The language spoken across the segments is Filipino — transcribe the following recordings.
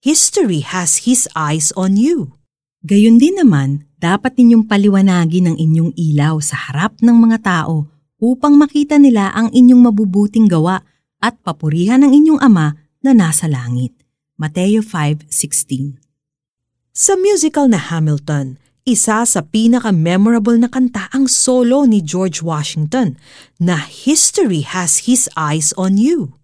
history has His eyes on you. Gayon din naman, dapat ninyong paliwanagin ang inyong ilaw sa harap ng mga tao upang makita nila ang inyong mabubuting gawa at papurihan ng inyong Ama na nasa langit. Mateo 5.16 Sa musical na Hamilton, isa sa pinaka-memorable na kanta ang solo ni George Washington na History has His eyes on you.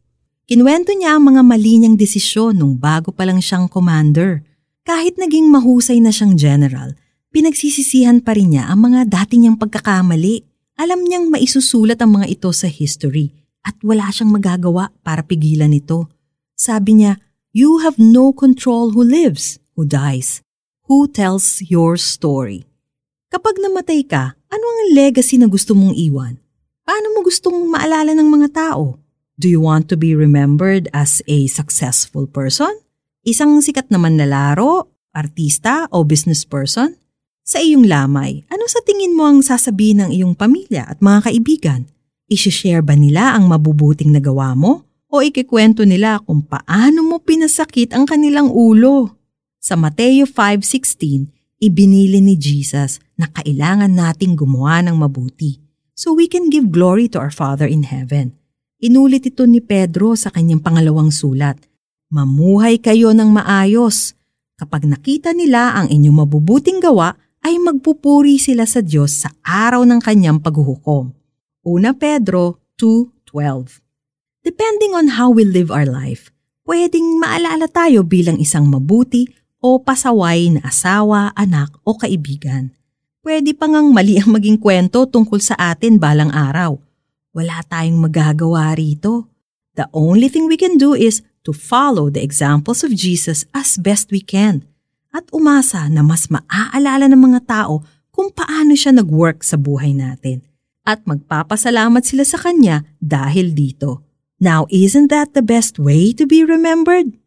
Kinuwento niya ang mga mali niyang desisyon nung bago pa lang siyang commander. Kahit naging mahusay na siyang general, pinagsisisihan pa rin niya ang mga dati niyang pagkakamali. Alam niyang maisusulat ang mga ito sa history at wala siyang magagawa para pigilan ito. Sabi niya, You have no control who lives, who dies who tells your story. Kapag namatay ka, ano ang legacy na gusto mong iwan? Paano mo gustong maalala ng mga tao? Do you want to be remembered as a successful person? Isang sikat naman na laro, artista o business person? Sa iyong lamay, ano sa tingin mo ang sasabihin ng iyong pamilya at mga kaibigan? Isishare ba nila ang mabubuting nagawa mo? O ikikwento nila kung paano mo pinasakit ang kanilang ulo? Sa Mateo 5.16, ibinili ni Jesus na kailangan nating gumawa ng mabuti so we can give glory to our Father in heaven. Inulit ito ni Pedro sa kanyang pangalawang sulat. Mamuhay kayo ng maayos. Kapag nakita nila ang inyong mabubuting gawa, ay magpupuri sila sa Diyos sa araw ng kanyang paghuhukom. Una Pedro 2.12 Depending on how we live our life, pwedeng maalala tayo bilang isang mabuti o pasaway na asawa, anak o kaibigan. Pwede pa ngang mali ang maging kwento tungkol sa atin balang araw. Wala tayong magagawa rito. The only thing we can do is to follow the examples of Jesus as best we can at umasa na mas maaalala ng mga tao kung paano siya nag-work sa buhay natin at magpapasalamat sila sa Kanya dahil dito. Now, isn't that the best way to be remembered?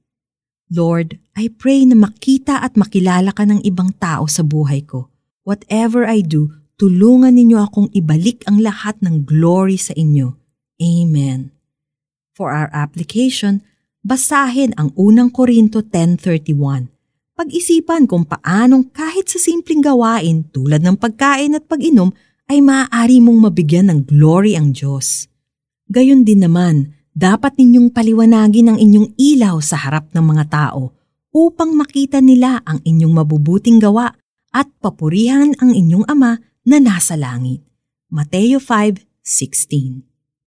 Lord, I pray na makita at makilala ka ng ibang tao sa buhay ko. Whatever I do, tulungan ninyo akong ibalik ang lahat ng glory sa inyo. Amen. For our application, basahin ang unang Korinto 10.31. Pag-isipan kung paanong kahit sa simpleng gawain tulad ng pagkain at pag-inom ay maaari mong mabigyan ng glory ang Diyos. Gayon din naman, dapat ninyong paliwanagin ang inyong ilaw sa harap ng mga tao upang makita nila ang inyong mabubuting gawa at papurihan ang inyong ama na nasa langit. Mateo 5:16